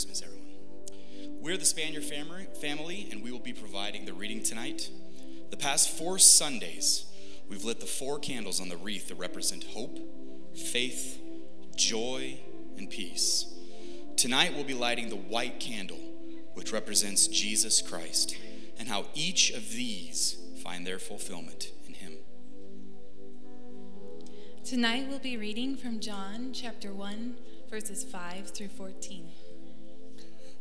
Christmas, everyone. We're the Spaniard family, and we will be providing the reading tonight. The past four Sundays, we've lit the four candles on the wreath that represent hope, faith, joy, and peace. Tonight, we'll be lighting the white candle, which represents Jesus Christ, and how each of these find their fulfillment in Him. Tonight, we'll be reading from John chapter 1, verses 5 through 14.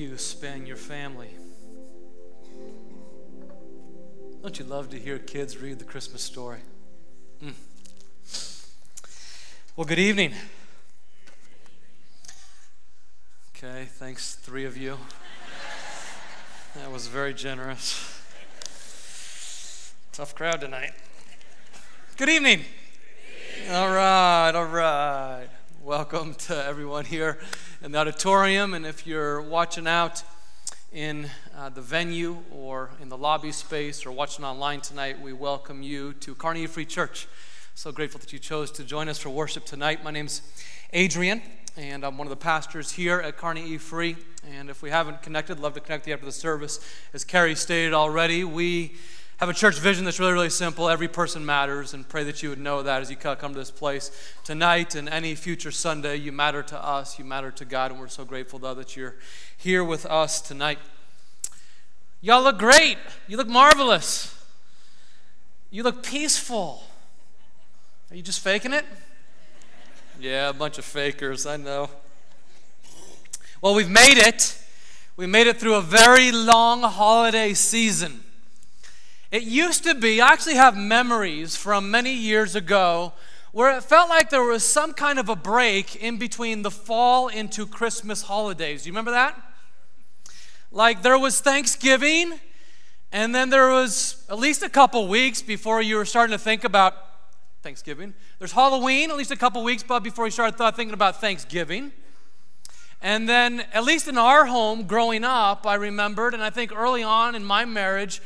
You spend your family. Don't you love to hear kids read the Christmas story? Mm. Well, good evening. Okay, thanks, three of you. That was very generous. Tough crowd tonight. Good evening. All right, all right. Welcome to everyone here in the auditorium, and if you're watching out in uh, the venue or in the lobby space or watching online tonight, we welcome you to Kearney Free Church. So grateful that you chose to join us for worship tonight. My name's Adrian, and I'm one of the pastors here at Kearney E Free. And if we haven't connected, love to connect you after the service. As Carrie stated already, we have a church vision that's really, really simple. Every person matters, and pray that you would know that as you come to this place tonight and any future Sunday. You matter to us, you matter to God, and we're so grateful, though, that you're here with us tonight. Y'all look great. You look marvelous. You look peaceful. Are you just faking it? Yeah, a bunch of fakers, I know. Well, we've made it. We made it through a very long holiday season. It used to be, I actually have memories from many years ago where it felt like there was some kind of a break in between the fall into Christmas holidays. You remember that? Like there was Thanksgiving, and then there was at least a couple weeks before you were starting to think about Thanksgiving. There's Halloween, at least a couple weeks but before you started thinking about Thanksgiving. And then, at least in our home growing up, I remembered, and I think early on in my marriage,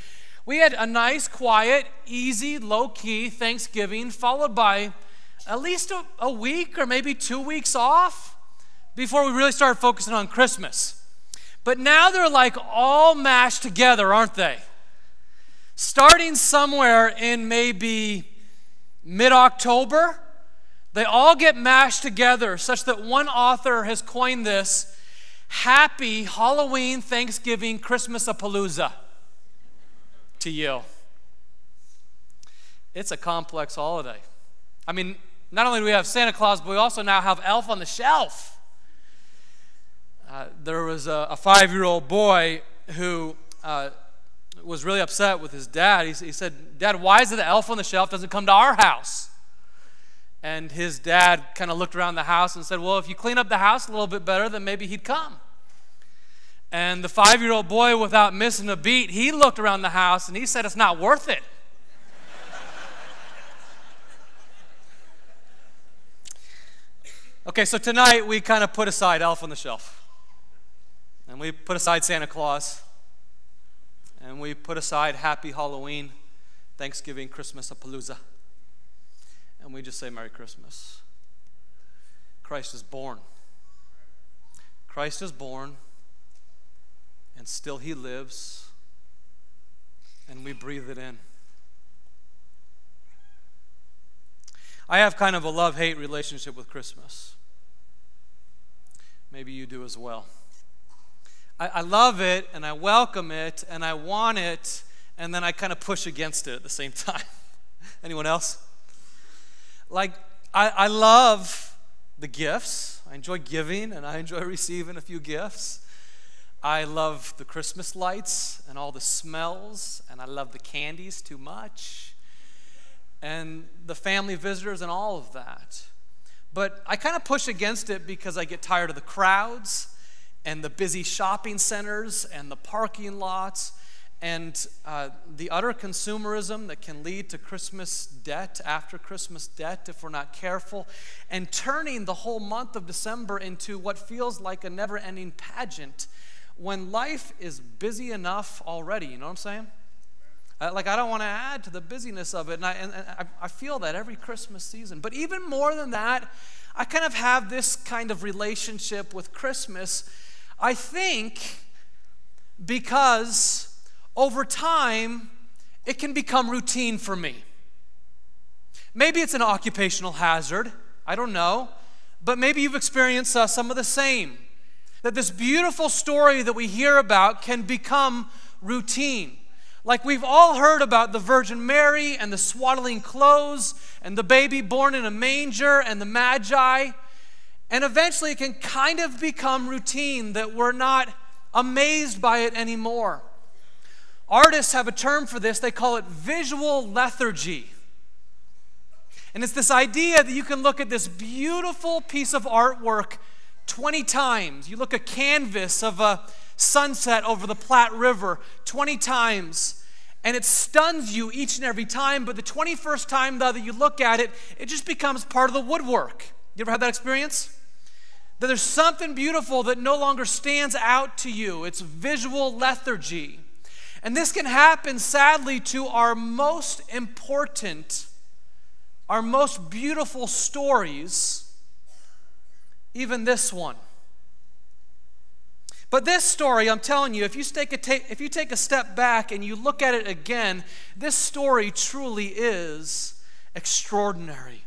we had a nice, quiet, easy, low key Thanksgiving, followed by at least a, a, week or maybe two weeks off before we really started focusing on Christmas. But now they're like all mashed together, aren't they? Starting somewhere in maybe mid October, they all get mashed together such that one author has coined this Happy Halloween, Thanksgiving, Christmas a Palooza to you. It's a complex holiday. I mean, not only do we have Santa Claus, but we also now have Elf on the Shelf. Uh, there was a, a five year old boy who uh, was really upset with his dad. He, he said, Dad, why is it the elf on the shelf doesn't come to our house? And his dad kind of looked around the house and said, Well, if you clean up the house a little bit better, then maybe he'd come. And the five year old boy, without missing a beat, he looked around the house and he said, It's not worth it. okay, so tonight we kind of put aside Elf on the Shelf. And we put aside Santa Claus. And we put aside Happy Halloween, Thanksgiving, Christmas, a Palooza. And we just say Merry Christmas. Christ is born. Christ is born and still He lives, and we breathe it in. I have kind of a love hate relationship with Christmas. Maybe you do as well. I, I love it and I welcome it and I want it, and then I kind of push against it at the same time. Anyone else? Like, I, I love the gifts. I enjoy giving and I enjoy receiving a few gifts. I love the Christmas lights and all the smells, and I love the candies too much, and the family visitors and all of that. But I kind of push against it because I get tired of the crowds and the busy shopping centers and the parking lots and uh, the utter consumerism that can lead to Christmas debt, after Christmas debt, if we're not careful, and turning the whole month of December into what feels like a never ending pageant when life is busy enough already. You know what I'm saying? Uh, like, I don't want to add to the busyness of it, and, I, and, I feel that every Christmas season. But even more than that, I kind of have this kind of relationship with Christmas I think because over time it can become routine for me. Maybe it's an occupational hazard, I don't know, but maybe you've experienced uh, some of the same. That this beautiful story that we hear about can become routine. Like we've all heard about the Virgin Mary and the swaddling clothes and the baby born in a manger and the Magi. And eventually it can kind of become routine that we're not amazed by it anymore. Artists have a term for this, they call it visual lethargy. And it's this idea that you can look at this beautiful piece of artwork 20 times. You look a canvas of a sunset over the Platte River 20 times, and it stuns you each and every time. But the 21st time, though, that you look at it, it just becomes part of the woodwork. You ever had that experience? That there's something beautiful that no longer stands out to you. It's visual lethargy. And this can happen, sadly, to our most important, our most beautiful stories, even this one. But this story, I'm telling you, if you, take a ta- if you take a step back and you look at it again, this story truly is extraordinary.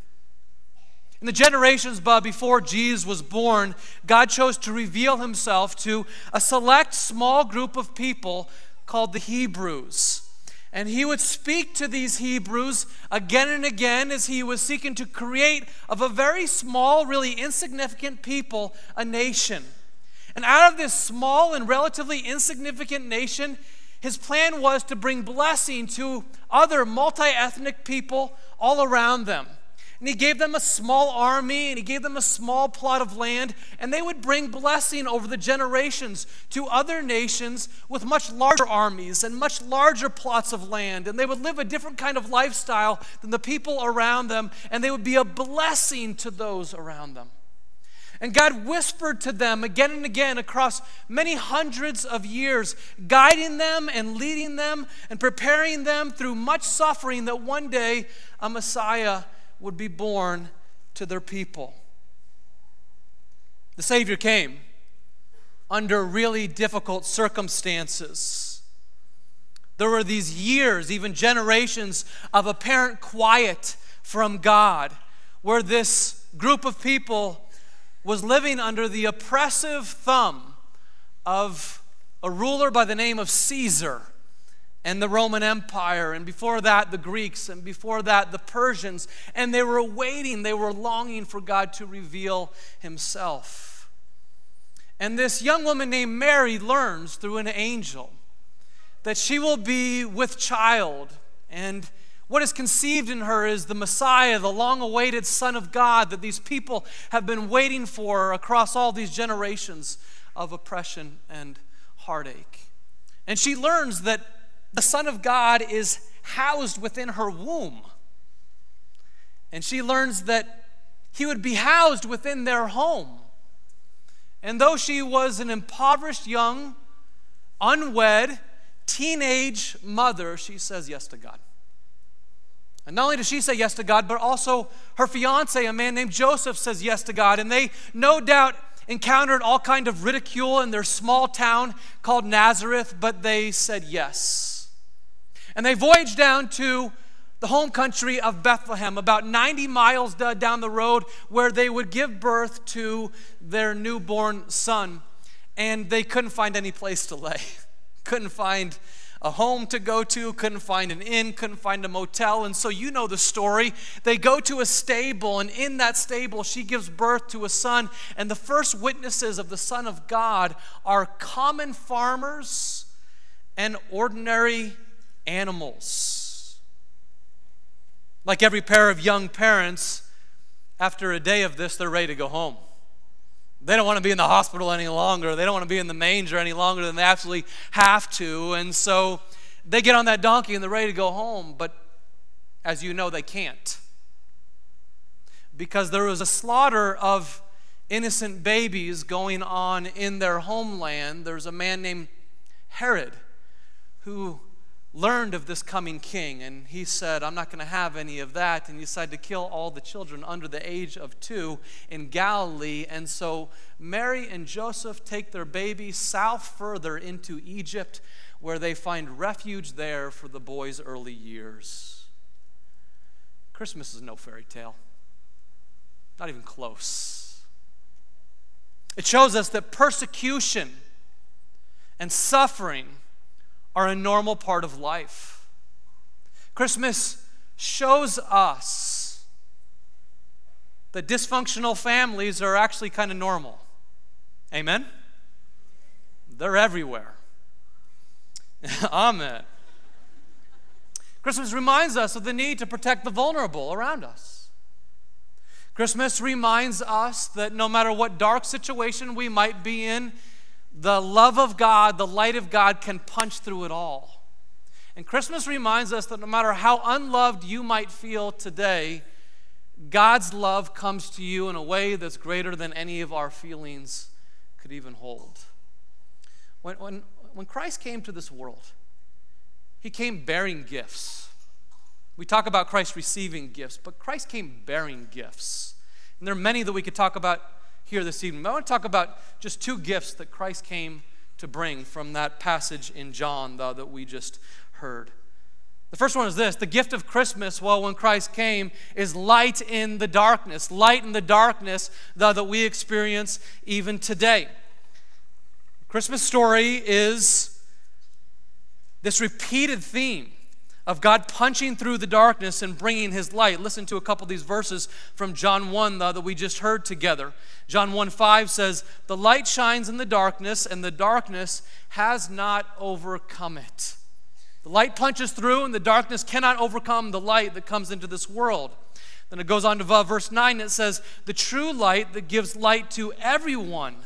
In the generations before Jesus was born, God chose to reveal himself to a select small group of people called the Hebrews. And he would speak to these Hebrews again and again as he was seeking to create of a very small, really insignificant people a nation. And out of this small and relatively insignificant nation, his plan was to bring blessing to other multi ethnic people all around them. And he gave them a small army and he gave them a small plot of land, and they would bring blessing over the generations to other nations with much larger armies and much larger plots of land. And they would live a different kind of lifestyle than the people around them, and they would be a blessing to those around them. And God whispered to them again and again across many hundreds of years, guiding them and leading them and preparing them through much suffering that one day a Messiah would be born to their people. The Savior came under really difficult circumstances. There were these years, even generations, of apparent quiet from God, where this group of people was living under the oppressive thumb of a ruler by the name of Caesar and the Roman Empire, and before that, the Greeks, and before that, the Persians. And they were waiting, they were longing for God to reveal Himself. And this young woman named Mary learns through an angel that she will be with child. And what is conceived in her is the Messiah, the long awaited Son of God that these people have been waiting for across all these generations of oppression and heartache. And she learns that the Son of God is housed within her womb. And she learns that he would be housed within their home. And though she was an impoverished young, unwed, teenage mother, she says yes to God. And not only does she say yes to God, but also her fiance, a man named Joseph, says yes to God. And they no doubt encountered all kind of ridicule in their small town called Nazareth, but they said yes. And they voyaged down to the home country of Bethlehem, about 90 miles down the road, where they would give birth to their newborn son. And they couldn't find any place to lay, couldn't find a home to go to, couldn't find an inn, couldn't find a motel. And so you know the story. They go to a stable, and in that stable, she gives birth to a son. And the first witnesses of the Son of God are common farmers and ordinary animals. Like every pair of young parents, after a day of this, they're ready to go home. They don't want to be in the hospital any longer. They don't want to be in the manger any longer than they absolutely have to. And so they get on that donkey and they're ready to go home. But as you know, they can't. Because there was a slaughter of innocent babies going on in their homeland. There's a man named Herod who learned of this coming king, and he said, I'm not going to have any of that. And he decided to kill all the children under the age of two in Galilee. And so Mary and Joseph take their baby south further into Egypt, where they find refuge there for the boy's early years. Christmas is no fairy tale, not even close. It shows us that persecution and suffering are a normal part of life. Christmas shows us that dysfunctional families are actually kind of normal. Amen? They're everywhere. Amen. Christmas reminds us of the need to protect the vulnerable around us. Christmas reminds us that no matter what dark situation we might be in, the love of God, the light of God can punch through it all. And Christmas reminds us that no matter how unloved you might feel today, God's love comes to you in a way that's greater than any of our feelings could even hold. When, when, when Christ came to this world, he came bearing gifts. We talk about Christ receiving gifts, but Christ came bearing gifts. And there are many that we could talk about here this evening. I want to talk about just two gifts that Christ came to bring from that passage in John though, that we just heard. The first one is this the gift of Christmas, well, when Christ came, is light in the darkness, light in the darkness though, that we experience even today. Christmas story is this repeated theme of God punching through the darkness and bringing his light. Listen to a couple of these verses from John 1 though, that we just heard together. John 1 5 says, The light shines in the darkness, and the darkness has not overcome it. The light punches through, and the darkness cannot overcome the light that comes into this world. Then it goes on to verse 9, it says, The true light that gives light to everyone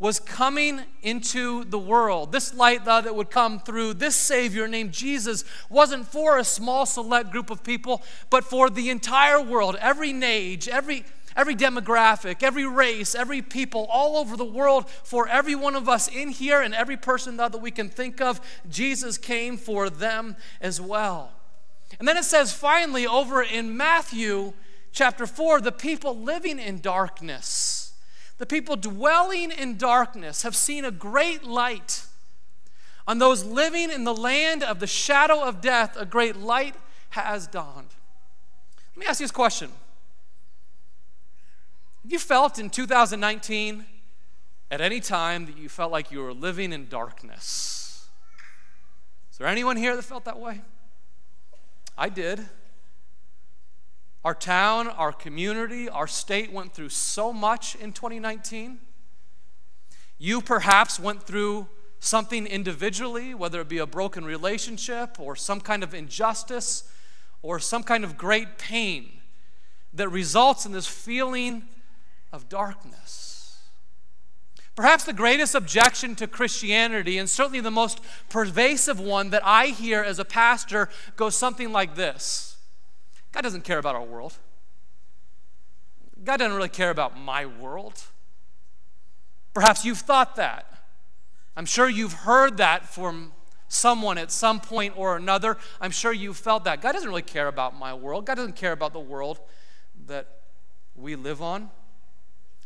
was coming into the world. This light uh, that would come through this Savior named Jesus wasn't for a small select group of people, but for the entire world, every age, every every demographic, every race, every people all over the world, for every one of us in here and every person that we can think of, Jesus came for them as well. And then it says finally over in Matthew chapter 4 the people living in darkness, the people dwelling in darkness have seen a great light. On those living in the land of the shadow of death, a great light has dawned. Let me ask you this question have you felt in 2019 at any time that you felt like you were living in darkness? Is there anyone here that felt that way? I did. Our town, our community, our state went through so much in 2019. You perhaps went through something individually, whether it be a broken relationship or some kind of injustice or some kind of great pain that results in this feeling of darkness. Perhaps the greatest objection to Christianity, and certainly the most pervasive one that I hear as a pastor, goes something like this God doesn't care about our world. God doesn't really care about my world. Perhaps you've thought that. I'm sure you've heard that from someone at some point or another. I'm sure you've felt that. God doesn't really care about my world. God doesn't care about the world that we live on.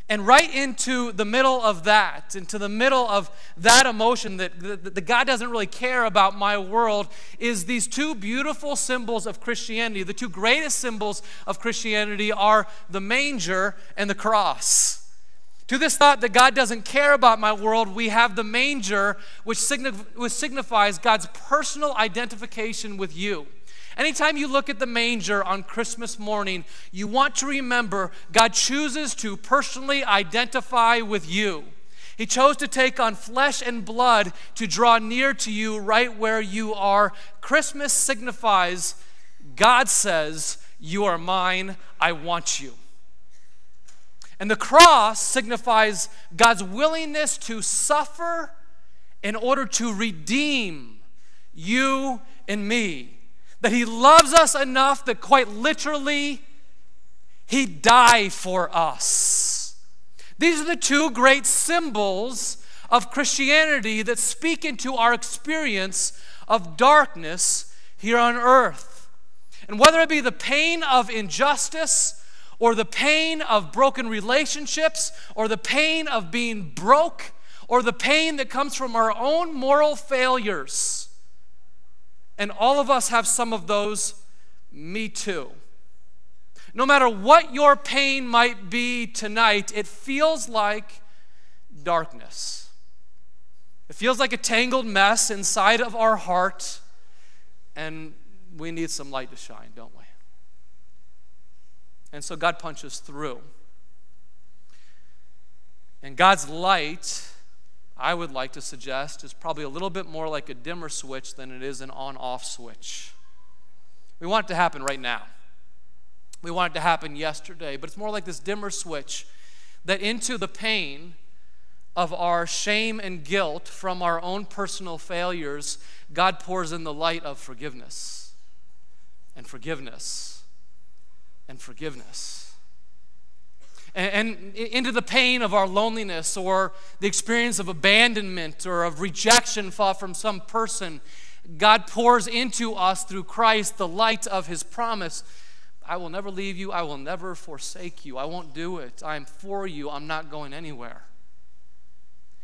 And right into the middle of that, into the middle of that emotion that, that, that God doesn't really care about my world, is these two beautiful symbols of Christianity. The two greatest symbols of Christianity are the manger and the cross. To this thought that God doesn't care about my world, we have the manger, which, signif- which signifies God's personal identification with you. Anytime you look at the manger on Christmas morning, you want to remember God chooses to personally identify with you. He chose to take on flesh and blood to draw near to you right where you are. Christmas signifies God says, You are mine, I want you. And the cross signifies God's willingness to suffer in order to redeem you and me. That He loves us enough that quite literally, He died for us. These are the two great symbols of Christianity that speak into our experience of darkness here on earth. And whether it be the pain of injustice, or the pain of broken relationships, or the pain of being broke, or the pain that comes from our own moral failures. And all of us have some of those, me too. No matter what your pain might be tonight, it feels like darkness. It feels like a tangled mess inside of our heart, and we need some light to shine, don't we? And so God punches through. And God's light, I would like to suggest, is probably a little bit more like a dimmer switch than it is an on off switch. We want it to happen right now. We want it to happen yesterday, but it's more like this dimmer switch that into the pain of our shame and guilt from our own personal failures, God pours in the light of forgiveness and forgiveness and forgiveness. And, into the pain of our loneliness or the experience of abandonment or of rejection from some person, God pours into us through Christ the light of his promise. I will never leave you. I will never forsake you. I won't do it. I'm for you. I'm not going anywhere.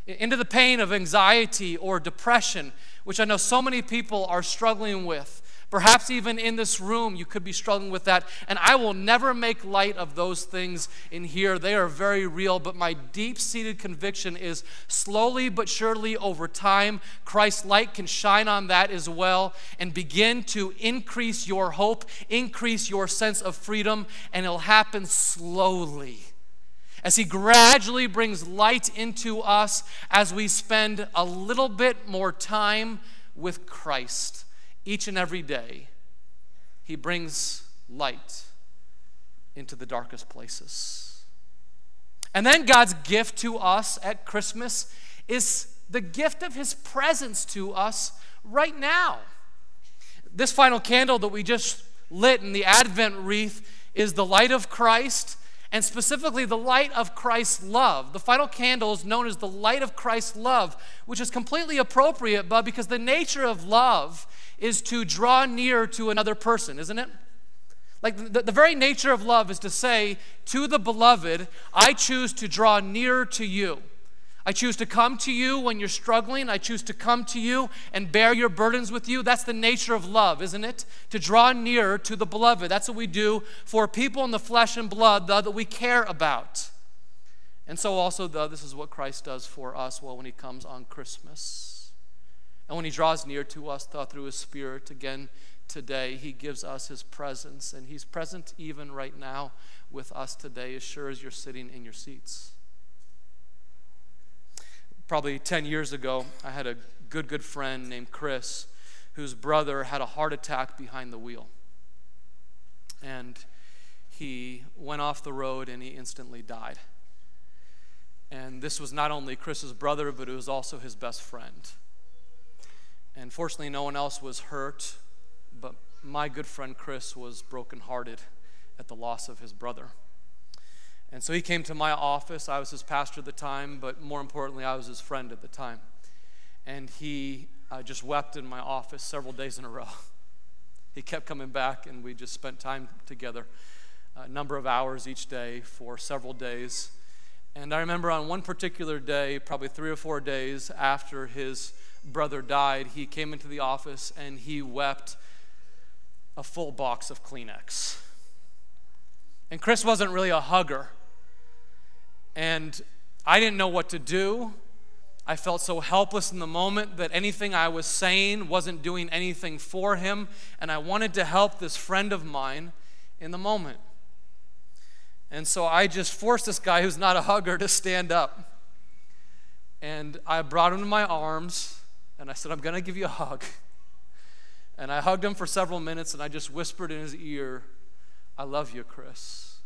Into the pain of anxiety or depression, which I know so many people are struggling with. Perhaps even in this room, you could be struggling with that. And I will never make light of those things in here. They are very real. But my deep seated conviction is slowly but surely over time, Christ's light can shine on that as well and begin to increase your hope, increase your sense of freedom, and it'll happen slowly as He gradually brings light into us as we spend a little bit more time with Christ each and every day, He brings light into the darkest places. And then God's gift to us at Christmas is the gift of His presence to us right now. This final candle that we just lit in the Advent wreath is the light of Christ and specifically the light of Christ's love. The final candle is known as the light of Christ's love, which is completely appropriate, but because the nature of love is to draw near to another person, isn't it? Like the, the very nature of love is to say to the beloved, I choose to draw near to you. I choose to come to you when you're struggling. I choose to come to you and bear your burdens with you. That's the nature of love, isn't it? To draw near to the beloved. That's what we do for people in the flesh and blood that we care about. And so, also, the, this is what Christ does for us well, when He comes on Christmas. And when He draws near to us through His Spirit, again today, He gives us His presence. And He's present even right now with us today, as sure as you're sitting in your seats. Probably 10 years ago, I had a good, good friend named Chris whose brother had a heart attack behind the wheel. And he went off the road and he instantly died. And this was not only Chris's brother, but it was also his best friend. And fortunately, no one else was hurt, but my good friend Chris was brokenhearted at the loss of his brother. And so he came to my office. I was his pastor at the time, but more importantly, I was his friend at the time. And he uh, just wept in my office several days in a row. he kept coming back, and we just spent time together, a number of hours each day for several days. And I remember on one particular day, probably three or four days after his brother died, he came into the office and he wept a full box of Kleenex. And Chris wasn't really a hugger. And I didn't know what to do. I felt so helpless in the moment that anything I was saying wasn't doing anything for him. And I wanted to help this friend of mine in the moment. And so I just forced this guy who's not a hugger to stand up. And I brought him to my arms and I said, I'm going to give you a hug. And I hugged him for several minutes and I just whispered in his ear, I love you, Chris.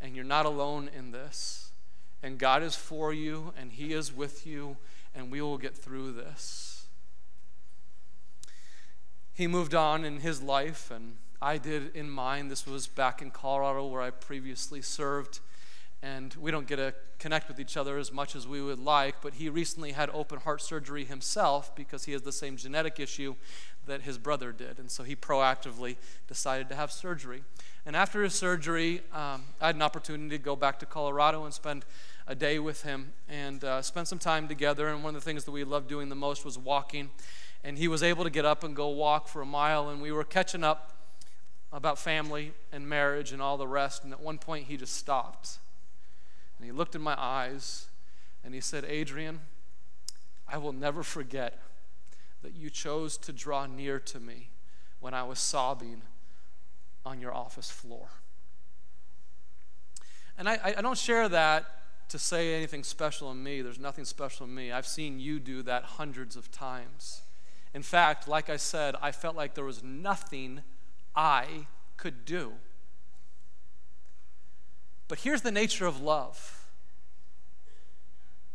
And you're not alone in this. And God is for you and He is with you, and we will get through this. He moved on in his life, and I did in mine. This was back in Colorado where I previously served and we don't get to connect with each other as much as we would like, but he recently had open heart surgery himself because he has the same genetic issue that his brother did. And so he proactively decided to have surgery. And after his surgery, um, I had an opportunity to go back to Colorado and spend a day with him and uh, spend some time together. And one of the things that we loved doing the most was walking. And he was able to get up and go walk for a mile, and we were catching up about family and marriage and all the rest. And at one point, he just stopped and he looked in my eyes and he said, Adrian, I will never forget that you chose to draw near to me when I was sobbing on your office floor. And I, I don't share that to say anything special in me. There's nothing special in me. I've seen you do that hundreds of times. In fact, like I said, I felt like there was nothing I could do but here's the nature of love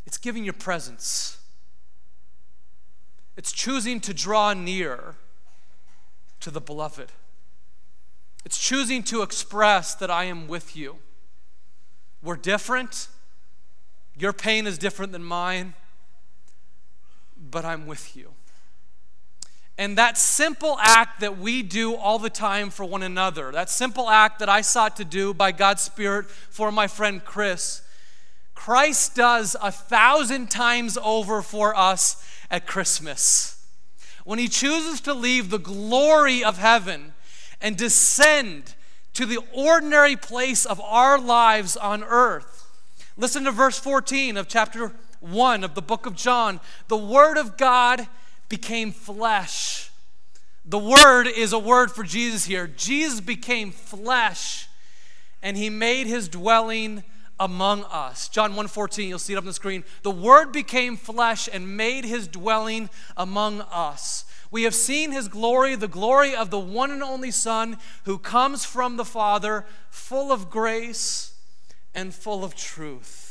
it's giving your presence, it's choosing to draw near to the beloved, it's choosing to express that I am with you. We're different. Your pain is different than mine, but I'm with you. And that simple act that we do all the time for one another, that simple act that I sought to do by God's Spirit for my friend Chris, Christ does a thousand times over for us at Christmas. When he chooses to leave the glory of heaven and descend to the ordinary place of our lives on earth. Listen to verse 14 of chapter 1 of the book of John. The Word of God became flesh. The word is a word for Jesus here. Jesus became flesh and he made his dwelling among us. John 1:14, you'll see it up on the screen. The word became flesh and made his dwelling among us. We have seen his glory, the glory of the one and only Son who comes from the Father, full of grace and full of truth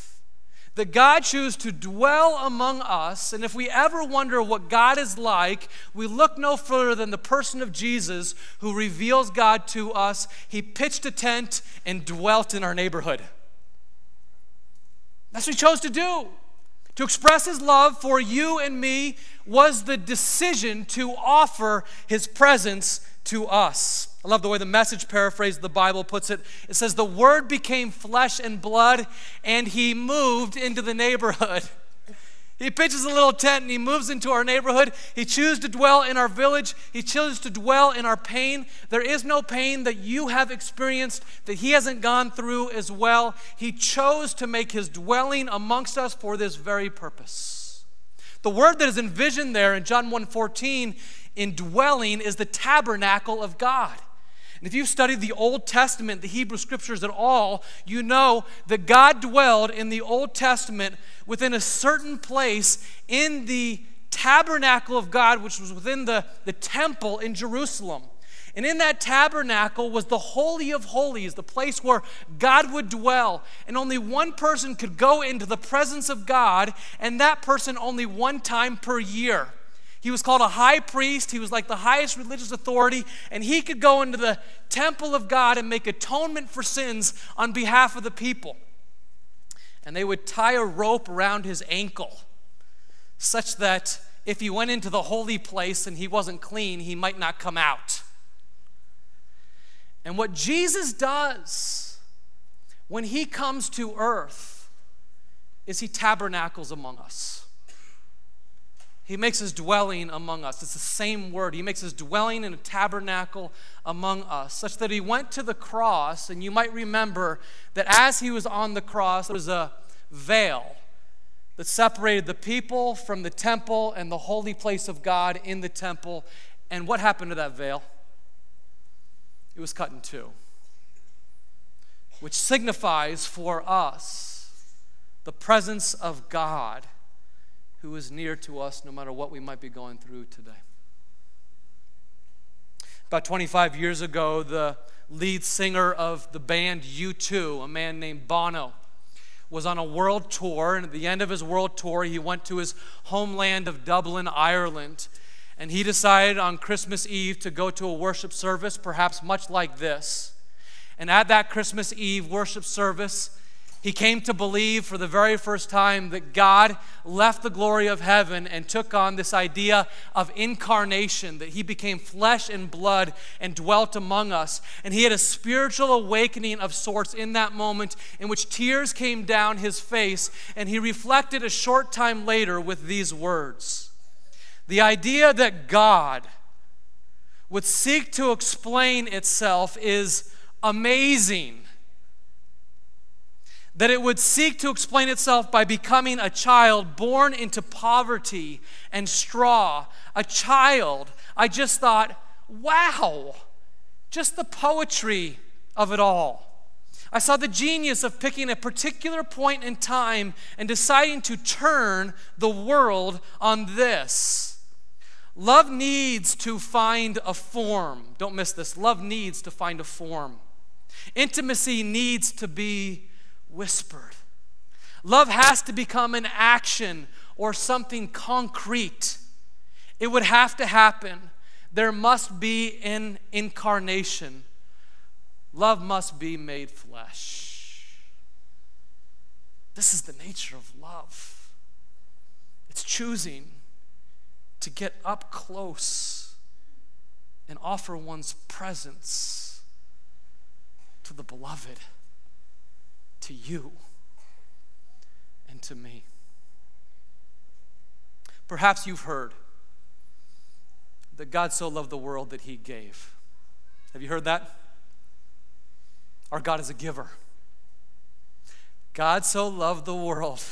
that God chose to dwell among us. And if we ever wonder what God is like, we look no further than the person of Jesus who reveals God to us. He pitched a tent and dwelt in our neighborhood. That's what he chose to do. To express his love for you and me was the decision to offer his presence to us. I love the way the message paraphrase of the Bible puts it. It says, The Word became flesh and blood, and He moved into the neighborhood. He pitches a little tent and he moves into our neighborhood. He chooses to dwell in our village. He chooses to dwell in our pain. There is no pain that you have experienced that he hasn't gone through as well. He chose to make his dwelling amongst us for this very purpose. The word that is envisioned there in John 1:14 in dwelling is the tabernacle of God. And if you've studied the Old Testament, the Hebrew scriptures at all, you know that God dwelled in the Old Testament within a certain place in the tabernacle of God, which was within the, the temple in Jerusalem. And in that tabernacle was the Holy of Holies, the place where God would dwell. And only one person could go into the presence of God, and that person only one time per year. He was called a high priest. He was like the highest religious authority, and he could go into the temple of God and make atonement for sins on behalf of the people. And they would tie a rope around his ankle such that if he went into the holy place and he wasn't clean, he might not come out. And what Jesus does when he comes to earth is he tabernacles among us. He makes his dwelling among us. It's the same word. He makes his dwelling in a tabernacle among us, such that he went to the cross. And you might remember that as he was on the cross, there was a veil that separated the people from the temple and the holy place of God in the temple. And what happened to that veil? It was cut in two, which signifies for us the presence of God who is near to us no matter what we might be going through today. About 25 years ago, the lead singer of the band U2, a man named Bono, was on a world tour. And at the end of his world tour, he went to his homeland of Dublin, Ireland. And he decided on Christmas Eve to go to a worship service, perhaps much like this. And at that Christmas Eve worship service, he came to believe for the very first time that God left the glory of heaven and took on this idea of incarnation, that he became flesh and blood and dwelt among us. And he had a spiritual awakening of sorts in that moment in which tears came down his face, and he reflected a short time later with these words The idea that God would seek to explain itself is amazing that it would seek to explain itself by becoming a child born into poverty and straw. A child. I just thought, wow, just the poetry of it all. I saw the genius of picking a particular point in time and deciding to turn the world on this. Love needs to find a form. Don't miss this. Love needs to find a form. Intimacy needs to be whispered. Love has to become an action or something concrete. It would have to happen. There must be an incarnation. Love must be made flesh. This is the nature of love. It's choosing to get up close and offer one's presence to the beloved to you and to me. Perhaps you've heard that God so loved the world that he gave. Have you heard that? Our God is a giver. God so loved the world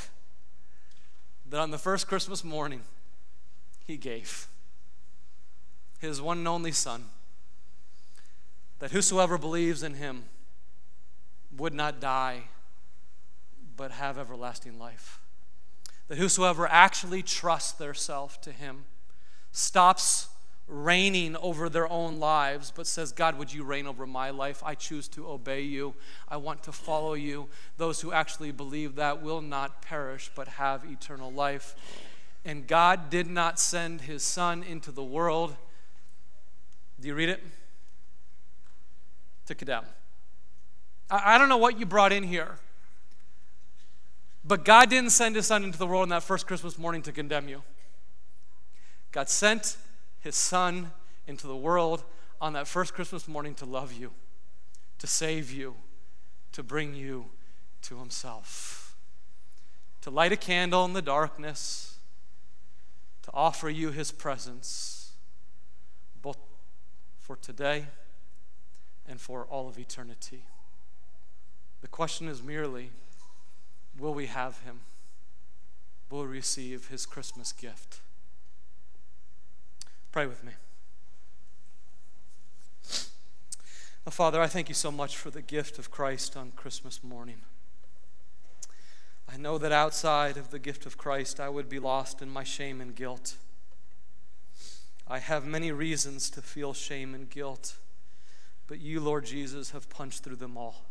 that on the first Christmas morning, he gave his one and only Son, that whosoever believes in him would not die but have everlasting life. That whosoever actually trusts their self to him stops reigning over their own lives, but says, God, would you reign over my life? I choose to obey you. I want to follow you. Those who actually believe that will not perish, but have eternal life. And God did not send his Son into the world. Do you read it? To condemn. I, I don't know what you brought in here. But God didn't send his son into the world on that first Christmas morning to condemn you. God sent his son into the world on that first Christmas morning to love you, to save you, to bring you to himself, to light a candle in the darkness, to offer you his presence, both for today and for all of eternity. The question is merely, will we have him? Will receive his Christmas gift? Pray with me. Oh, Father, I thank you so much for the gift of Christ on Christmas morning. I know that outside of the gift of Christ, I would be lost in my shame and guilt. I have many reasons to feel shame and guilt, but you, Lord Jesus, have punched through them all.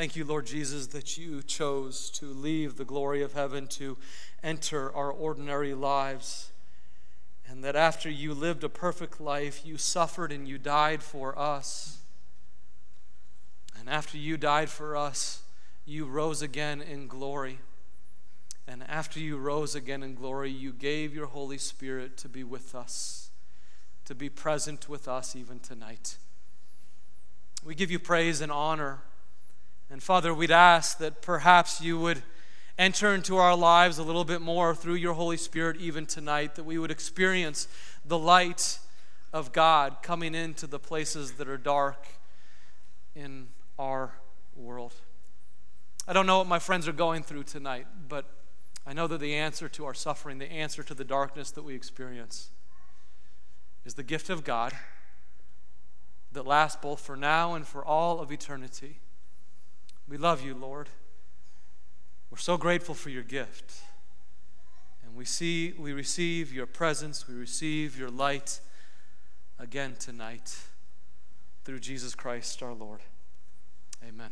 Thank you, Lord Jesus, that you chose to leave the glory of heaven to enter our ordinary lives. And that after you lived a perfect life, you suffered and you died for us. And after you died for us, you rose again in glory. And after you rose again in glory, you gave your Holy Spirit to be with us, to be present with us even tonight. We give you praise and honor And Father, we'd ask that perhaps you would enter into our lives a little bit more through your Holy Spirit even tonight, that we would experience the light of God coming into the places that are dark in our world. I don't know what my friends are going through tonight, but I know that the answer to our suffering, the answer to the darkness that we experience, is the gift of God that lasts both for now and for all of eternity. We love you, Lord. We're so grateful for your gift. And we see we receive your presence, we receive your light again tonight through Jesus Christ our Lord. Amen.